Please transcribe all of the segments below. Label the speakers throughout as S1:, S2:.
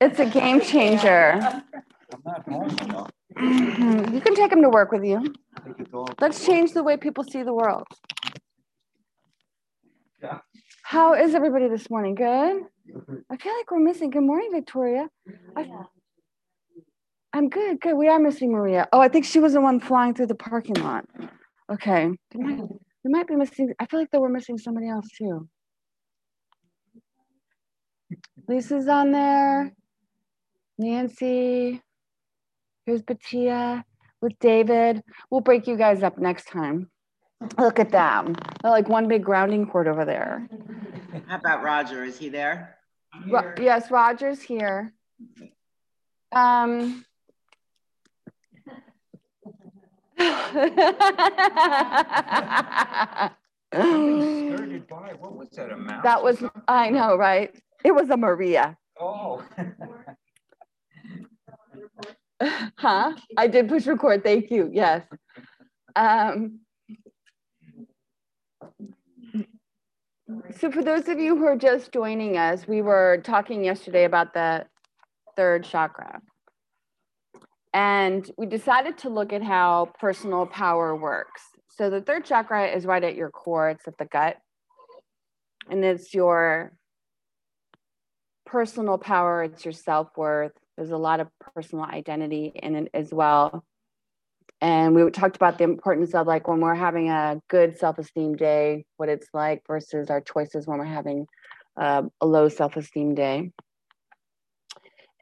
S1: It's a game changer.
S2: Enough.
S1: You can take him to work with you. Let's change the way people see the world.
S2: Yeah.
S1: How is everybody this morning? Good? I feel like we're missing. Good morning, Victoria. I, I'm good, good. We are missing Maria. Oh, I think she was the one flying through the parking lot. Okay. We might, we might be missing, I feel like that we're missing somebody else too. Lisa's on there. Nancy. Here's Batia with David. We'll break you guys up next time. Look at them. They're like one big grounding cord over there.
S3: How about Roger? Is he there?
S1: Ro- yes, Roger's here. Um.
S2: By, what was that, a mouse?
S1: that was. I know, right? It was a Maria.
S2: Oh.
S1: Huh? I did push record. Thank you. Yes. Um, so for those of you who are just joining us, we were talking yesterday about the third chakra. And we decided to look at how personal power works. So the third chakra is right at your core, it's at the gut. And it's your personal power, it's your self worth. There's a lot of personal identity in it as well. And we talked about the importance of like when we're having a good self esteem day, what it's like versus our choices when we're having uh, a low self esteem day.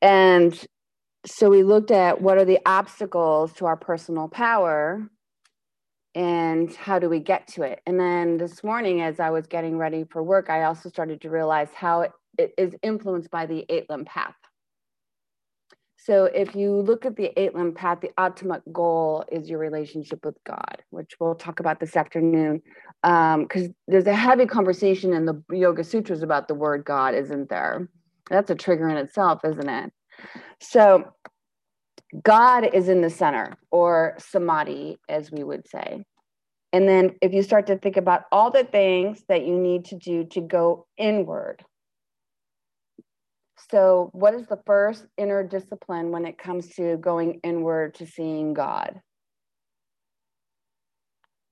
S1: And so we looked at what are the obstacles to our personal power and how do we get to it. And then this morning, as I was getting ready for work, I also started to realize how it, it is influenced by the eight limb path. So if you look at the eight limb path, the ultimate goal is your relationship with God, which we'll talk about this afternoon. Because um, there's a heavy conversation in the Yoga Sutras about the word God, isn't there? That's a trigger in itself, isn't it? So God is in the center, or samadhi, as we would say. And then if you start to think about all the things that you need to do to go inward, so, what is the first inner discipline when it comes to going inward to seeing God?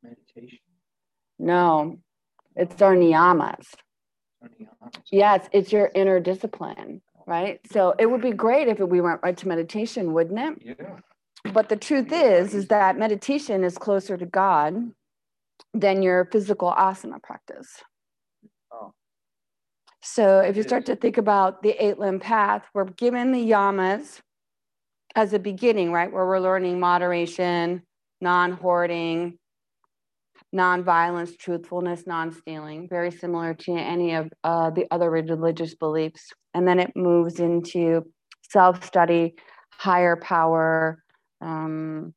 S2: Meditation.
S1: No, it's our niyamas. Yes, it's your inner discipline, right? So, it would be great if we went right to meditation, wouldn't it?
S2: Yeah.
S1: But the truth is, is that meditation is closer to God than your physical asana practice. So if you start to think about the eight limb path, we're given the yamas as a beginning, right? Where we're learning moderation, non hoarding, non violence, truthfulness, non stealing, very similar to any of uh, the other religious beliefs. And then it moves into self study, higher power, um,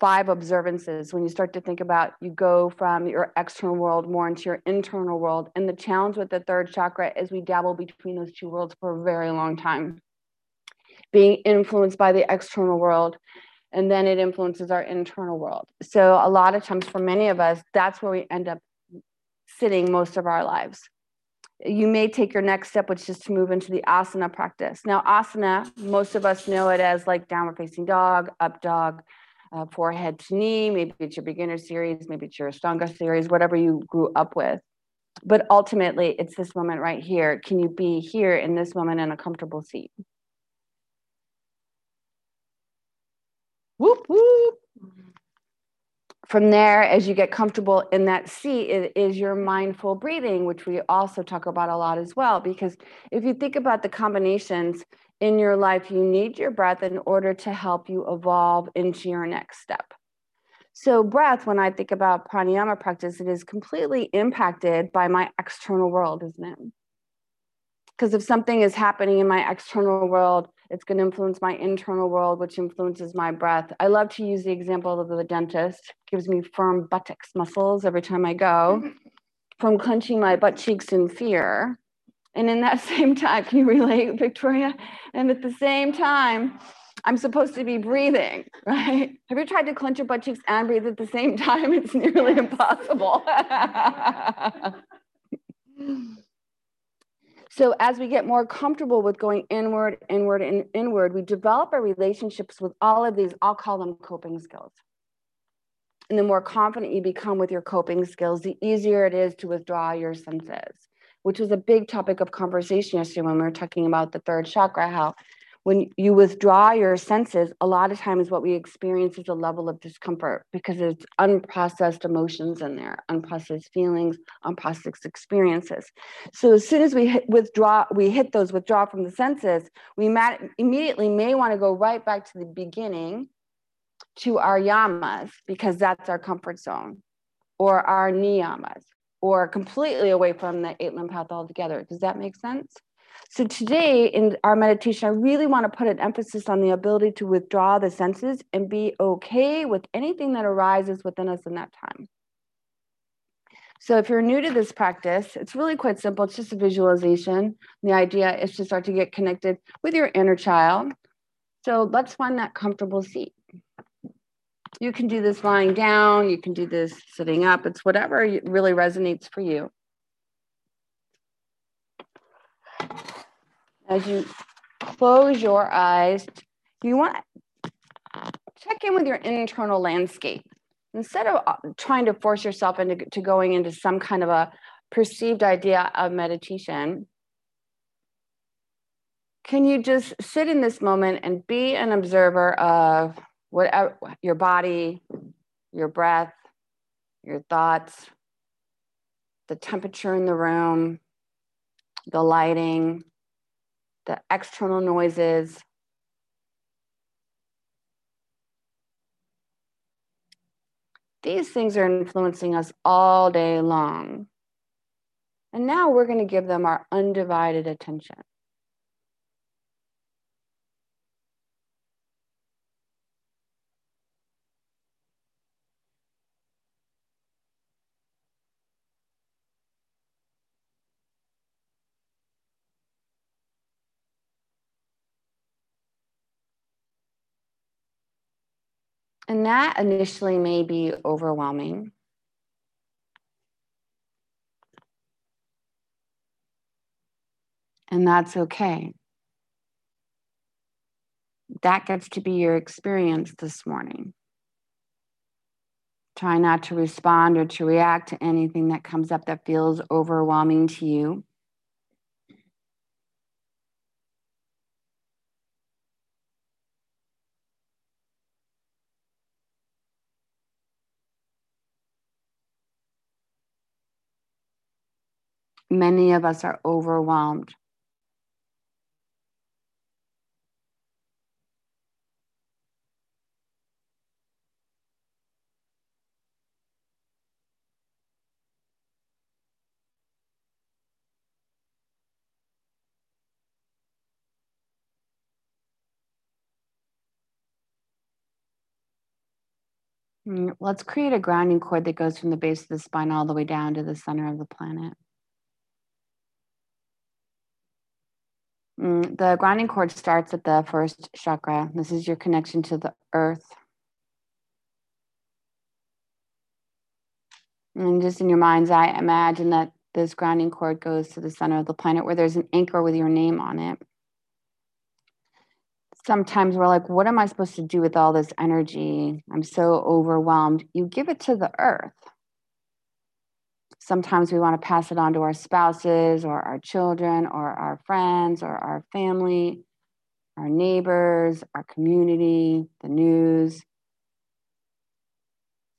S1: five observances when you start to think about you go from your external world more into your internal world and the challenge with the third chakra is we dabble between those two worlds for a very long time. Being influenced by the external world and then it influences our internal world. So a lot of times for many of us that's where we end up sitting most of our lives. You may take your next step which is to move into the asana practice. Now asana most of us know it as like downward facing dog up dog uh, forehead to knee. Maybe it's your beginner series, maybe it's your Ashtanga series, whatever you grew up with. But ultimately, it's this moment right here. Can you be here in this moment in a comfortable seat? Whoop, whoop. From there, as you get comfortable in that seat, it is your mindful breathing, which we also talk about a lot as well. Because if you think about the combinations in your life, you need your breath in order to help you evolve into your next step. So, breath, when I think about pranayama practice, it is completely impacted by my external world, isn't it? Because if something is happening in my external world, it's going to influence my internal world, which influences my breath. I love to use the example of the dentist, gives me firm buttocks muscles every time I go from clenching my butt cheeks in fear. And in that same time, can you relate, Victoria? And at the same time, I'm supposed to be breathing, right? Have you tried to clench your butt cheeks and breathe at the same time? It's nearly impossible. So as we get more comfortable with going inward, inward, and inward, we develop our relationships with all of these, I'll call them coping skills. And the more confident you become with your coping skills, the easier it is to withdraw your senses, which was a big topic of conversation yesterday when we were talking about the third chakra, how when you withdraw your senses, a lot of times what we experience is a level of discomfort because it's unprocessed emotions in there, unprocessed feelings, unprocessed experiences. So as soon as we hit withdraw, we hit those withdraw from the senses, we immediately may want to go right back to the beginning to our yamas because that's our comfort zone or our niyamas or completely away from the eight limb path altogether. Does that make sense? So today in our meditation, I really want to put an emphasis on the ability to withdraw the senses and be okay with anything that arises within us in that time. So if you're new to this practice, it's really quite simple. It's just a visualization. The idea is to start to get connected with your inner child. So let's find that comfortable seat. You can do this lying down, you can do this sitting up. It's whatever really resonates for you. As you close your eyes, you want to check in with your internal landscape. Instead of uh, trying to force yourself into to going into some kind of a perceived idea of meditation, can you just sit in this moment and be an observer of whatever your body, your breath, your thoughts, the temperature in the room, the lighting, the external noises. These things are influencing us all day long. And now we're going to give them our undivided attention. And that initially may be overwhelming. And that's okay. That gets to be your experience this morning. Try not to respond or to react to anything that comes up that feels overwhelming to you. Many of us are overwhelmed. Mm, let's create a grounding cord that goes from the base of the spine all the way down to the center of the planet. Mm, the grounding cord starts at the first chakra. This is your connection to the earth. And just in your mind's eye, imagine that this grounding cord goes to the center of the planet where there's an anchor with your name on it. Sometimes we're like, what am I supposed to do with all this energy? I'm so overwhelmed. You give it to the earth. Sometimes we want to pass it on to our spouses or our children or our friends or our family, our neighbors, our community, the news.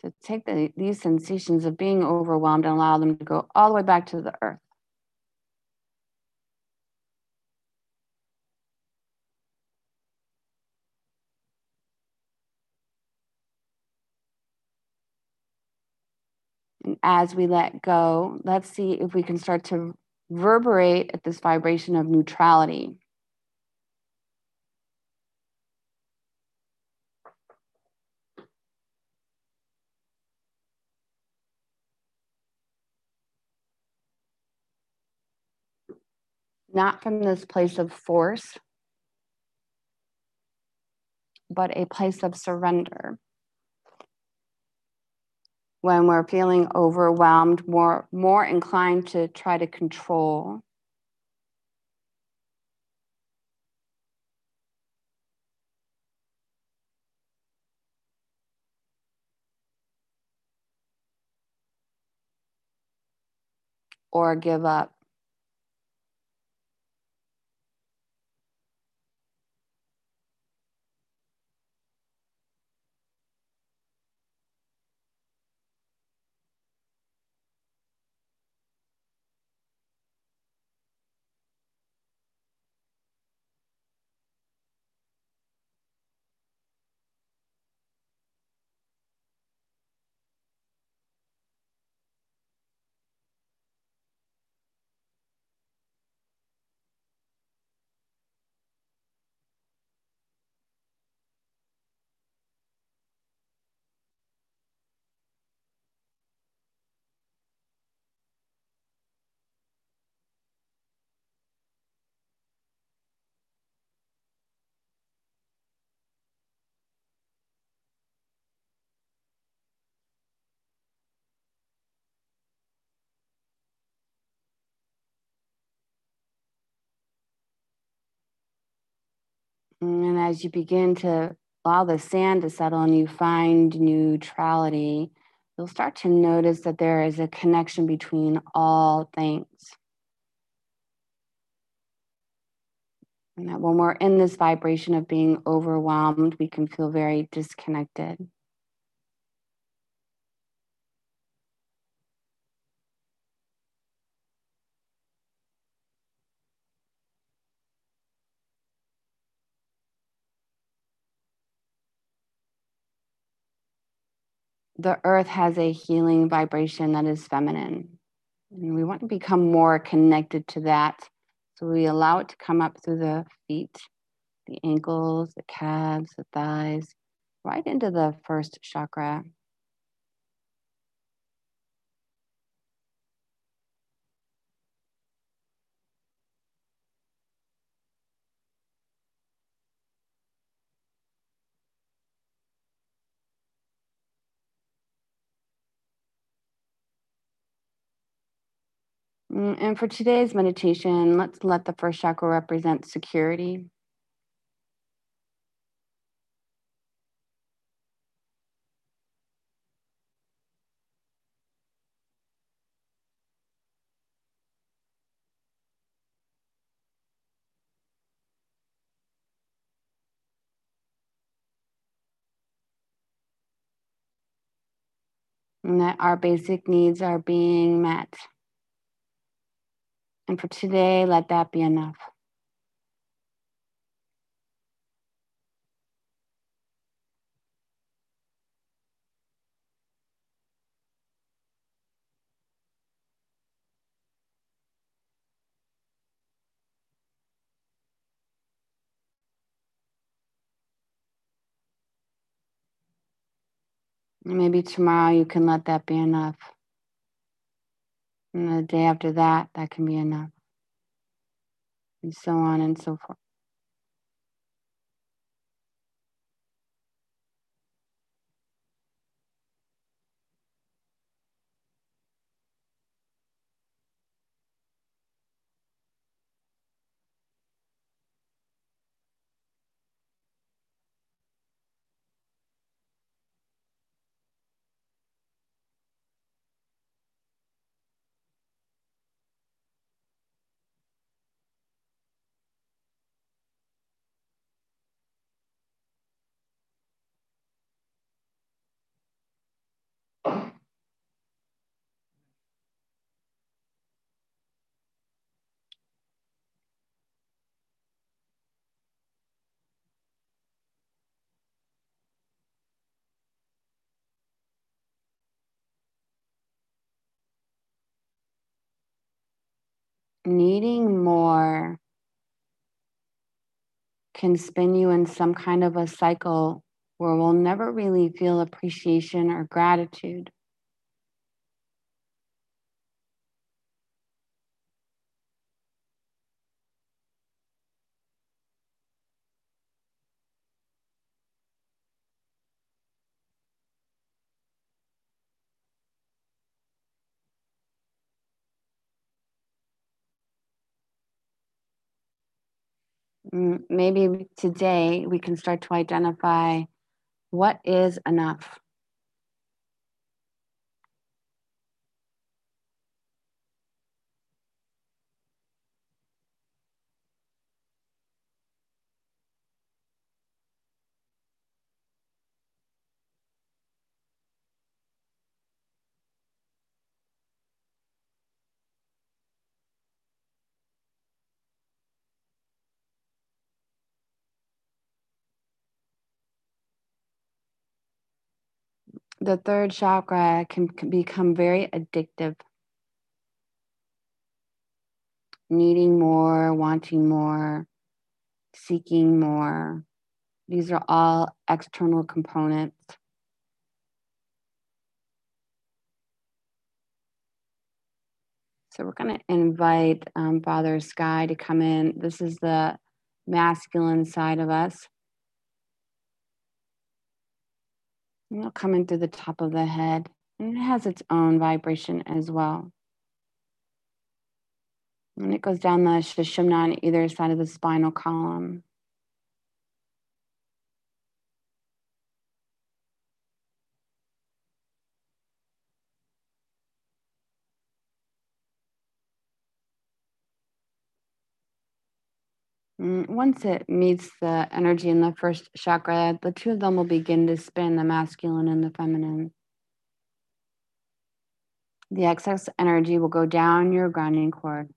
S1: To take the, these sensations of being overwhelmed and allow them to go all the way back to the earth. And as we let go, let's see if we can start to reverberate at this vibration of neutrality. Not from this place of force, but a place of surrender when we're feeling overwhelmed, more, more inclined to try to control. or give up. And as you begin to allow the sand to settle and you find neutrality, you'll start to notice that there is a connection between all things. And that when we're in this vibration of being overwhelmed, we can feel very disconnected. The earth has a healing vibration that is feminine. And we want to become more connected to that. So we allow it to come up through the feet, the ankles, the calves, the thighs, right into the first chakra. Mm, and for today's meditation, let's let the first chakra represent security. And that our basic needs are being met. And for today, let that be enough. Maybe tomorrow you can let that be enough. And the day after that, that can be enough. And so on and so forth. Needing more can spin you in some kind of a cycle where we'll never really feel appreciation or gratitude. Maybe today we can start to identify what is enough. The third chakra can, can become very addictive. Needing more, wanting more, seeking more. These are all external components. So we're going to invite um, Father Sky to come in. This is the masculine side of us. It'll come in through the top of the head, and it has its own vibration as well. And it goes down the Sushumna on either side of the spinal column. Mm, Once it meets the energy in the first chakra, the two of them will begin to spin the masculine and the feminine. The excess energy will go down your grounding cord.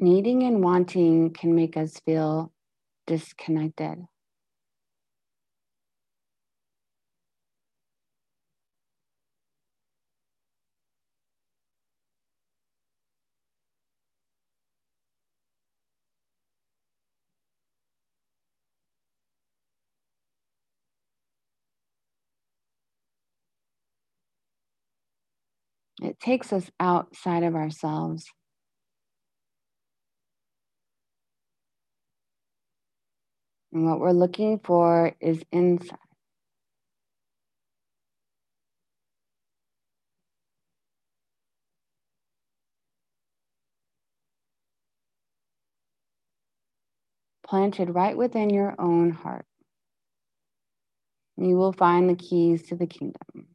S1: Needing and wanting can make us feel disconnected. It takes us outside of ourselves. And what we're looking for is inside. Planted right within your own heart. You will find the keys to the kingdom.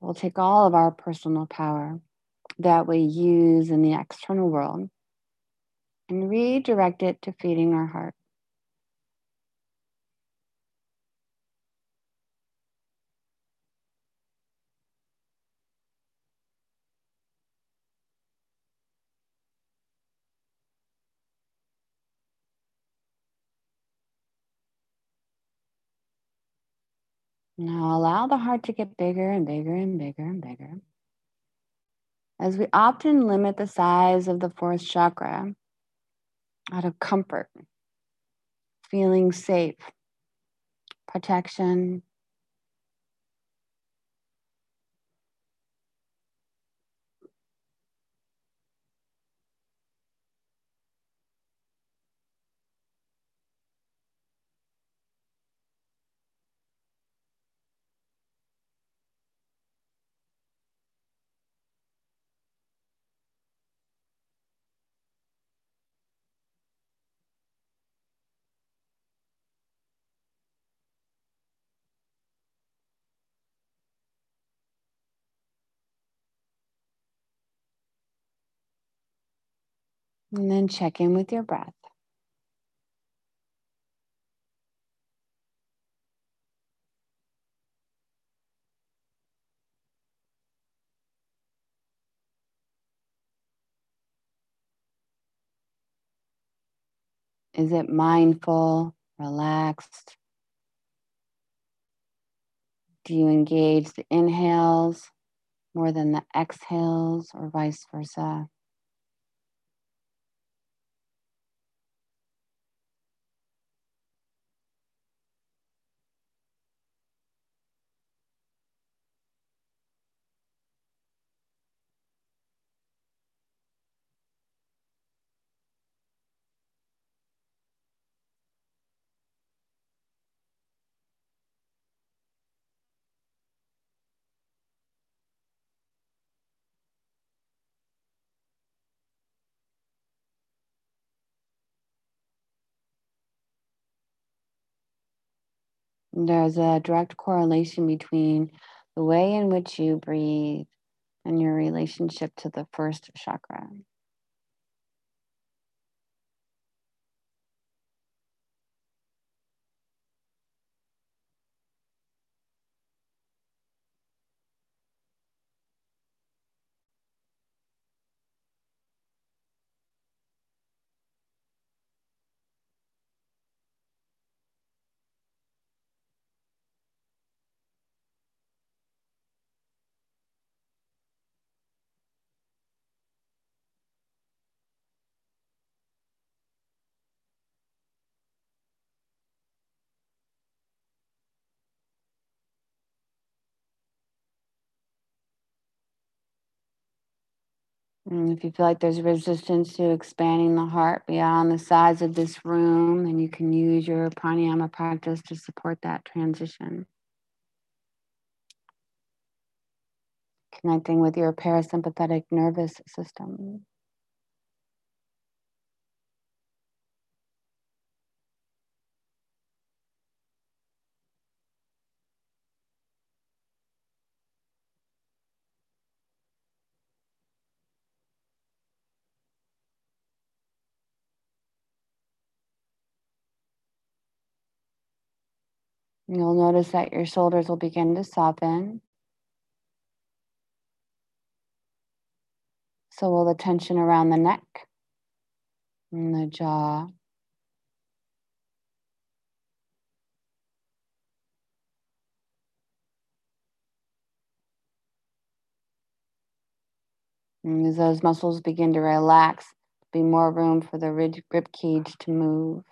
S1: We'll take all of our personal power that we use in the external world and redirect it to feeding our heart. Now allow the heart to get bigger and bigger and bigger and bigger. As we often limit the size of the fourth chakra out of comfort, feeling safe, protection. And then check in with your breath. Is it mindful, relaxed? Do you engage the inhales more than the exhales, or vice versa? There's a direct correlation between the way in which you breathe and your relationship to the first chakra. And if you feel like there's resistance to expanding the heart beyond the size of this room, then you can use your pranayama practice to support that transition. Connecting with your parasympathetic nervous system. You'll notice that your shoulders will begin to soften. So will the tension around the neck and the jaw. And as those muscles begin to relax, be more room for the rib cage to move.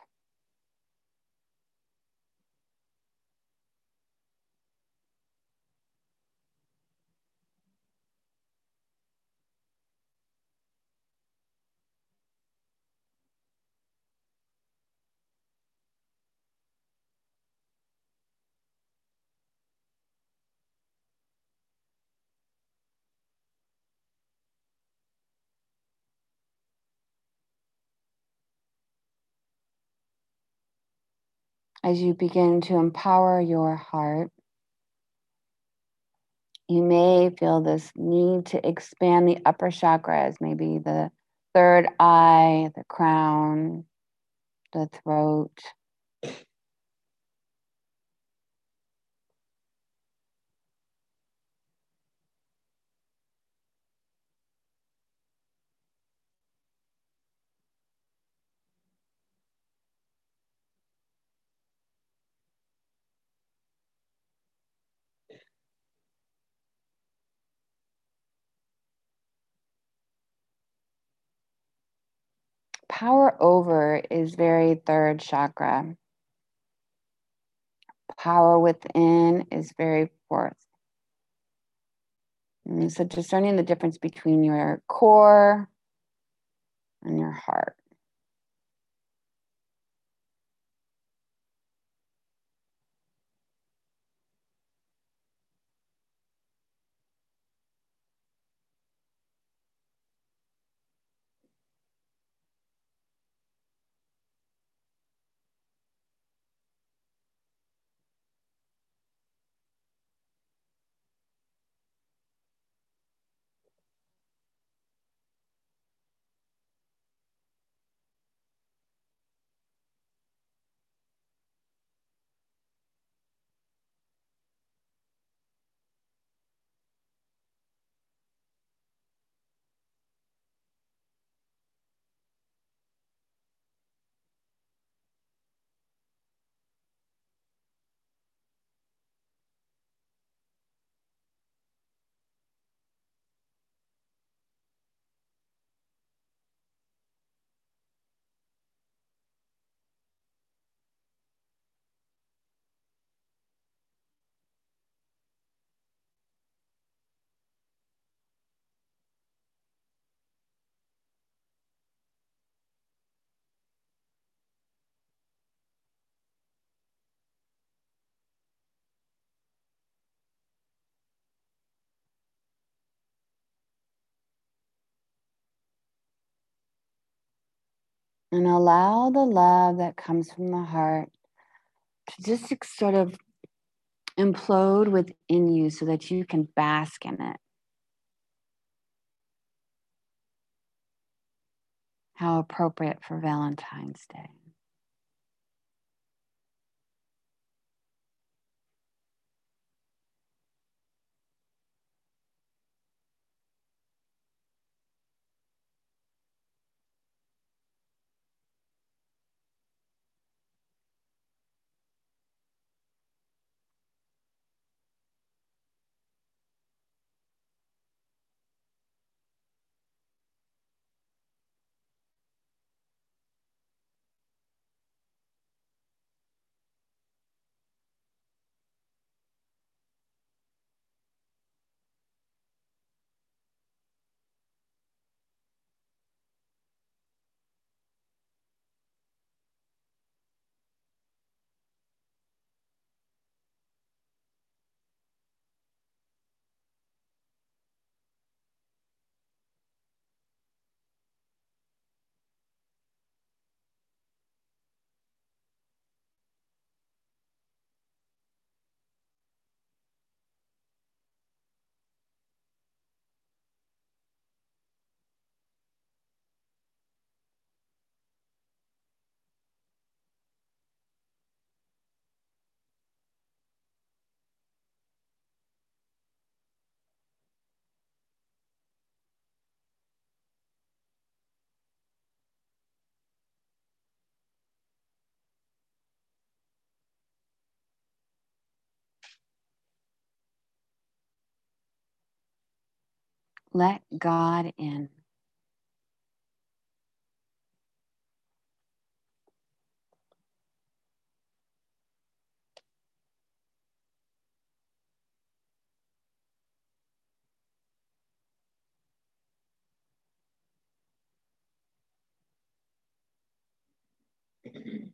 S1: As you begin to empower your heart, you may feel this need to expand the upper chakras, maybe the third eye, the crown, the throat. Power over is very third chakra. Power within is very fourth. And so discerning the difference between your core and your heart. And allow the love that comes from the heart to just sort of implode within you so that you can bask in it. How appropriate for Valentine's Day. Let God in.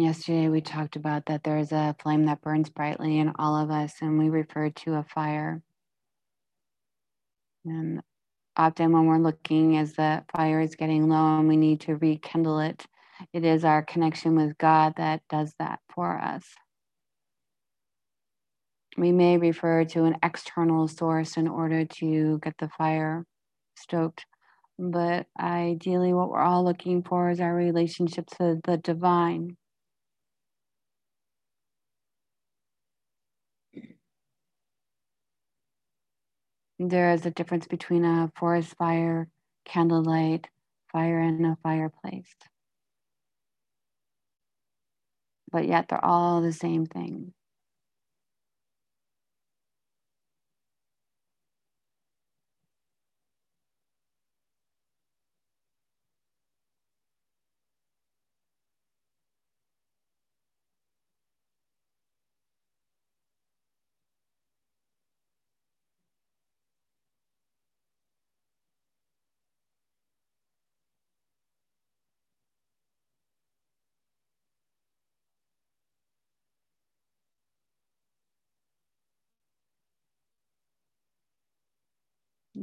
S1: Yesterday, we talked about that there's a flame that burns brightly in all of us, and we refer to a fire. And often, when we're looking as the fire is getting low and we need to rekindle it, it is our connection with God that does that for us. We may refer to an external source in order to get the fire stoked, but ideally, what we're all looking for is our relationship to the divine. There is a difference between a forest fire, candlelight, fire in a fireplace. But yet they're all the same thing.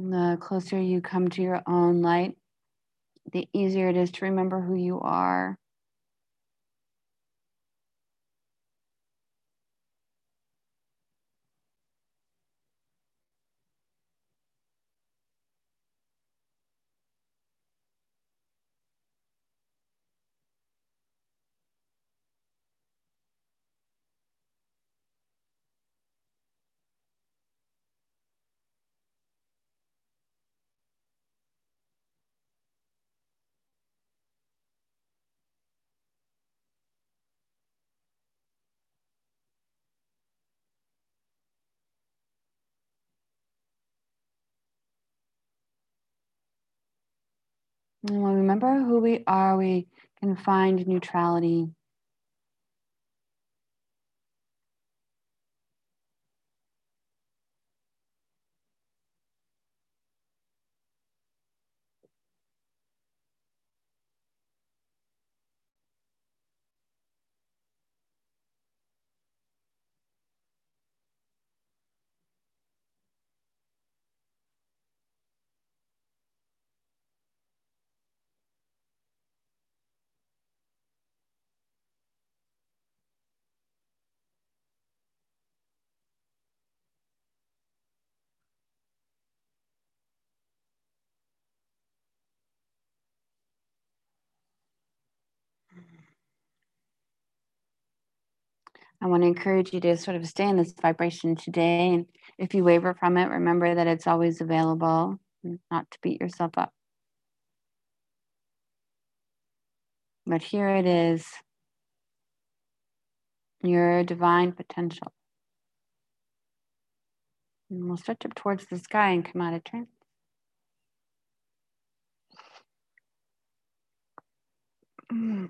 S1: The closer you come to your own light, the easier it is to remember who you are. When we remember who we are, we can find neutrality. I want to encourage you to sort of stay in this vibration today. And if you waver from it, remember that it's always available, not to beat yourself up. But here it is your divine potential. And we'll stretch up towards the sky and come out of trance. Mm.